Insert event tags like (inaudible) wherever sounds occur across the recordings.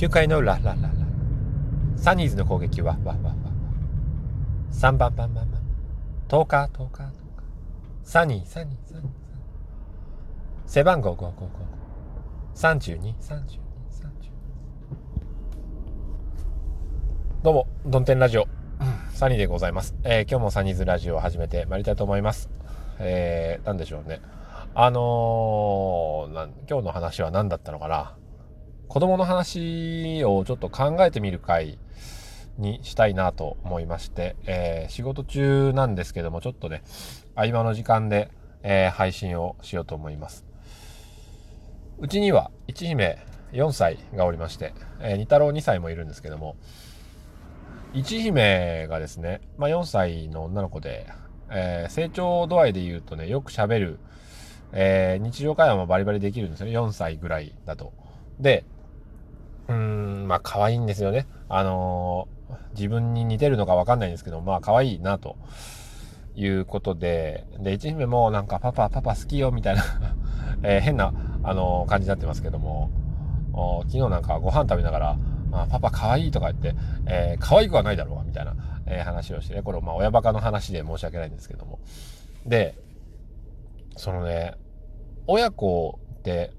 9回の裏、ラララ。サニーズの攻撃は、わわわわ。3番、バンバンバン。10日、10日、10日。サニー、サニー、サニー。背番号555。32、32、30。どうも、ドンテンラジオ、サニーでございます。えー、今日もサニーズラジオを始めてまいりたいと思います。えー、なんでしょうね。あのー、今日の話は何だったのかな。子供の話をちょっと考えてみる回にしたいなと思いまして、えー、仕事中なんですけども、ちょっとね、合間の時間で、えー、配信をしようと思います。うちには、一姫4歳がおりまして、えー、二太郎2歳もいるんですけども、一姫がですね、まあ、4歳の女の子で、えー、成長度合いで言うとね、よく喋る、えー、日常会話もバリバリできるんですよね、4歳ぐらいだと。で、うん、まあ可愛いんですよね。あのー、自分に似てるのかわかんないんですけど、まあ可愛いなということで、で、一姫もなんかパパ、パパ好きよみたいな (laughs) えー、変な、あのー、感じになってますけども、昨日なんかご飯食べながら、まあ、パパ可愛いとか言って、えー、可愛くはないだろう、みたいな、えー、話をしてね、これまあ親バカの話で申し訳ないんですけども。で、そのね、親子って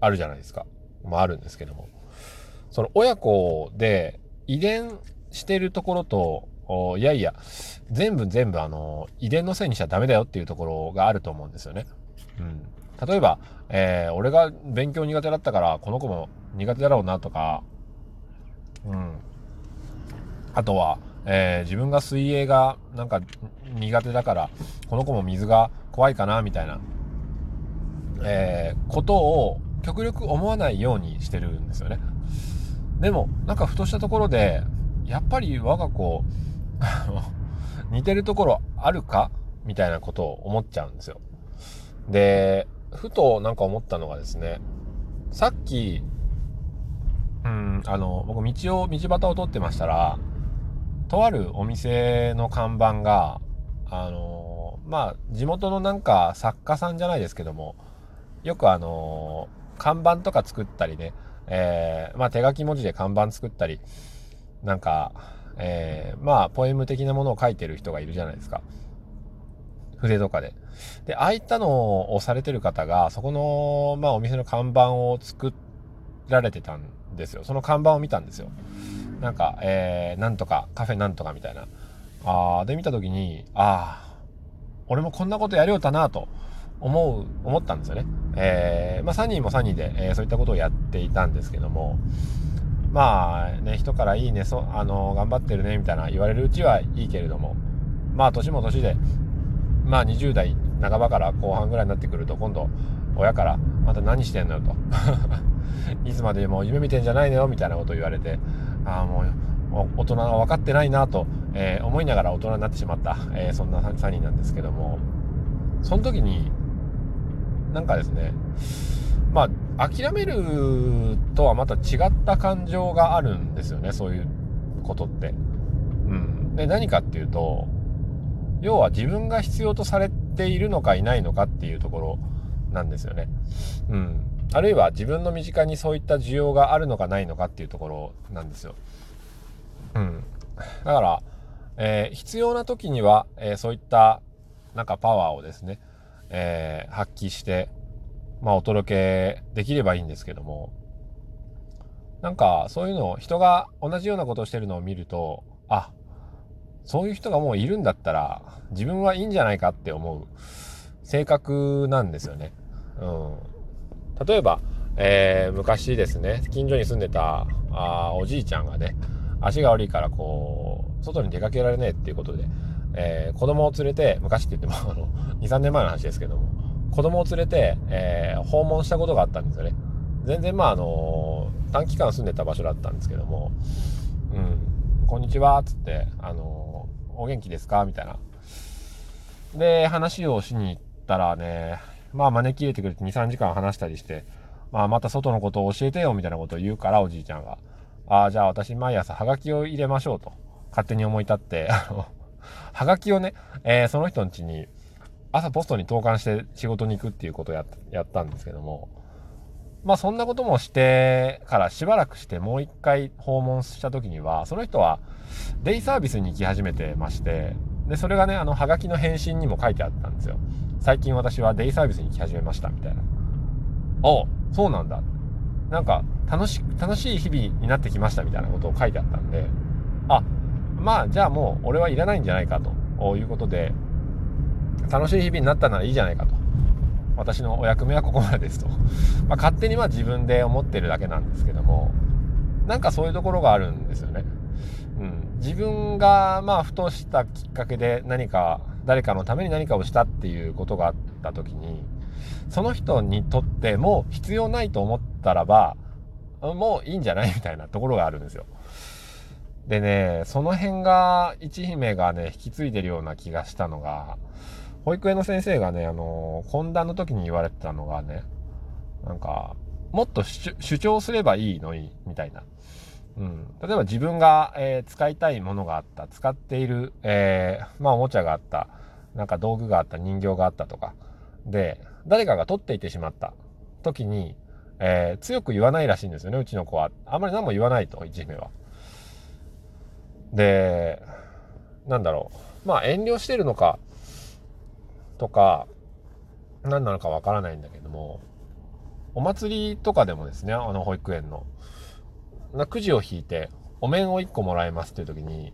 あるじゃないですか。まああるんですけども。その親子で遺伝してるところと、いやいや、全部全部あの、遺伝のせいにしちゃダメだよっていうところがあると思うんですよね。うん。例えば、えー、俺が勉強苦手だったから、この子も苦手だろうなとか、うん。あとは、えー、自分が水泳がなんか苦手だから、この子も水が怖いかな、みたいな、えー、ことを極力思わないようにしてるんですよね。でも、なんかふとしたところで、やっぱり我が子、似てるところあるか？みたいなことを思っちゃうんですよ。で、ふとなんか思ったのがですね、さっき、うん、あの、僕道を、道端を通ってましたら、とあるお店の看板が、あの、まあ、地元のなんか作家さんじゃないですけども、よくあの、看板とか作ったりね、えー、まあ手書き文字で看板作ったり、なんか、えー、まあポエム的なものを書いてる人がいるじゃないですか。筆とかで。で、ああいったのをされてる方が、そこの、まあお店の看板を作られてたんですよ。その看板を見たんですよ。なんか、えー、なんとか、カフェなんとかみたいな。あ、で見た時に、あー、俺もこんなことやりよったなと。思う、思ったんですよね。えー、まあ、サニーもサニーで、えー、そういったことをやっていたんですけども、まあね、人からいいね、そあの、頑張ってるね、みたいな言われるうちはいいけれども、まあ、年も年で、まあ、20代半ばから後半ぐらいになってくると、今度、親から、また何してんのよと。(laughs) いつまでも夢見てんじゃないのよ、みたいなことを言われて、ああ、もう、大人は分かってないなと、えー、思いながら大人になってしまった、えー、そんなサニーなんですけども、その時に、なんかですね、まあ、諦めるとはまた違った感情があるんですよね、そういうことって。うん。で、何かっていうと、要は自分が必要とされているのかいないのかっていうところなんですよね。うん。あるいは自分の身近にそういった需要があるのかないのかっていうところなんですよ。うん。だから、えー、必要な時には、えー、そういったなんかパワーをですね、えー、発揮して、まあ、お届けできればいいんですけども、なんか、そういうのを、人が同じようなことをしてるのを見ると、あ、そういう人がもういるんだったら、自分はいいんじゃないかって思う性格なんですよね。うん。例えば、えー、昔ですね、近所に住んでたあおじいちゃんがね、足が悪いからこう、外に出かけられねえっていうことで、えー、子供を連れて、昔って言っても、あの、(laughs) 2、3年前の話ですけども、子供を連れて、えー、訪問したことがあったんですよね。全然、まあ、あの短期間住んでた場所だったんですけども、うん、こんにちは、つって、あのお元気ですか？みたいな。で、話をしに行ったらね、まあ、招き入れてくれて2、3時間話したりして、まあ、また外のことを教えてよ、みたいなことを言うから、おじいちゃんが。ああ、じゃあ私毎朝ハガキを入れましょうと、勝手に思い立って、あの、はがきをね、えー、その人の家に、朝ポストに投函して仕事に行くっていうことをやったんですけども、まあそんなこともしてからしばらくしてもう一回訪問した時には、その人はデイサービスに行き始めてまして、で、それがね、あの、ハガキの返信にも書いてあったんですよ。最近私はデイサービスに行き始めました、みたいな。おそうなんだ。なんか、楽し、楽しい日々になってきました、みたいなことを書いてあったんで、あ、まあ、じゃあもう俺はいらないんじゃないかということで、楽しい日々になったならいいじゃないかと。私のお役目はここまでですと。(laughs) まあ、勝手にまあ自分で思ってるだけなんですけども、なんかそういうところがあるんですよね。うん。自分がまあふとしたきっかけで何か、誰かのために何かをしたっていうことがあった時に、その人にとっても必要ないと思ったらば、もういいんじゃないみたいなところがあるんですよ。でね、その辺が、一姫がね、引き継いでるような気がしたのが、保育園の先生がね、あの、懇談の時に言われてたのがね、なんか、もっと主張すればいいのに、みたいな。うん。例えば自分が、えー、使いたいものがあった、使っている、えー、まあおもちゃがあった、なんか道具があった、人形があったとか、で、誰かが取っていてしまった時に、えー、強く言わないらしいんですよね、うちの子は。あんまり何も言わないと、一姫は。で、なんだろう。まあ遠慮してるのか、とか、何なのかわからないんだけども、お祭りとかでもですね、あの保育園の、なくじを引いて、お面を1個もらえますっていう時に、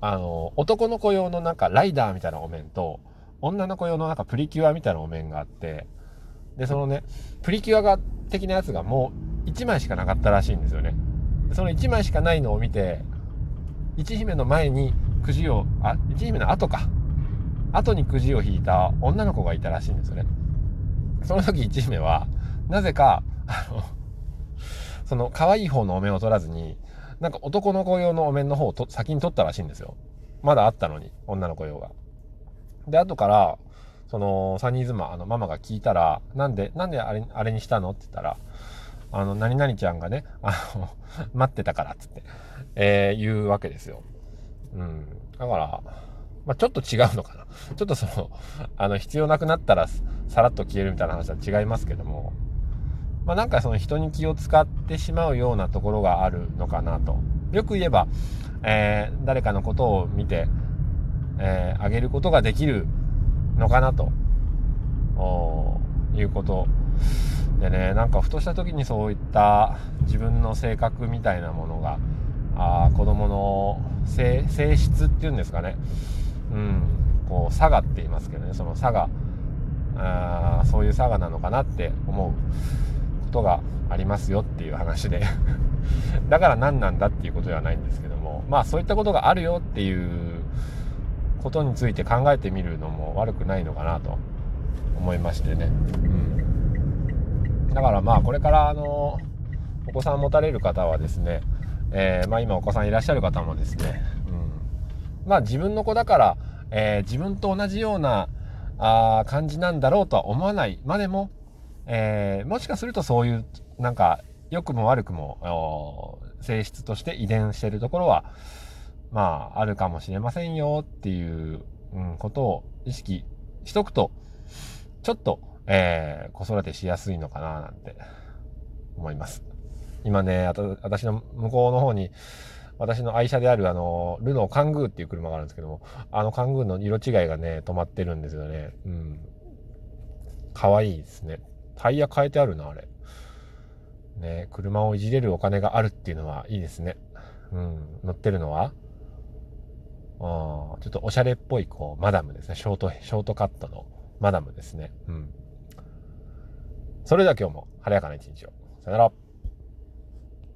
あの、男の子用のなんかライダーみたいなお面と、女の子用のなんかプリキュアみたいなお面があって、で、そのね、プリキュアが的なやつがもう1枚しかなかったらしいんですよね。その1枚しかないのを見て、一姫の前にくじを、あ、一姫の後か。後にくじを引いた女の子がいたらしいんですよね。その時一姫は、なぜか、あの、(laughs) その可愛い方のお面を取らずに、なんか男の子用のお面の方をと先に取ったらしいんですよ。まだあったのに、女の子用が。で、後から、その、サニーズマ、あの、ママが聞いたら、なんで、なんであれ、あれにしたの？って言ったら、あの、何々ちゃんがね、あの、(laughs) 待ってたからっつって、えー、言うわけですよ。うん。だから、まあ、ちょっと違うのかな。ちょっとその、あの、必要なくなったらさらっと消えるみたいな話は違いますけども、まあ、なんかその人に気を使ってしまうようなところがあるのかなと。よく言えば、えー、誰かのことを見て、えー、あげることができるのかなと、いうことでね、なんかふとした時にそういった自分の性格みたいなものが、あ子供の性質っていうんですかね。うん、こう、佐賀って言いますけどね、その佐賀、あそういう佐賀なのかなって思うことがありますよっていう話で (laughs) だから何なんだっていうことではないんですけども、まあそういったことがあるよっていうことについて考えてみるのも悪くないのかなと思いましてね。うん。だからまあこれからあの、お子さん持たれる方はですね、えー、まあ今お子さんいらっしゃる方もですね、うん。まあ自分の子だから、えー、自分と同じようなあ感じなんだろうとは思わないまでも、えー、もしかするとそういうなんか良くも悪くも性質として遺伝してるところはまああるかもしれませんよっていう、うん、ことを意識しとくとちょっと、えー、子育てしやすいのかななんて思います。今ね、私の向こうの方に私の愛車であるあの、ルノーカングーっていう車があるんですけども、あのカングーの色違いがね、止まってるんですよね。うん。かわいいですね。タイヤ変えてあるな、あれ。ね、車をいじれるお金があるっていうのはいいですね。うん。乗ってるのは？あちょっとおしゃれっぽい、こう、マダムですね。ショート、ショートカットのマダムですね。うん。それでは今日も晴れやかな一日を。さよなら。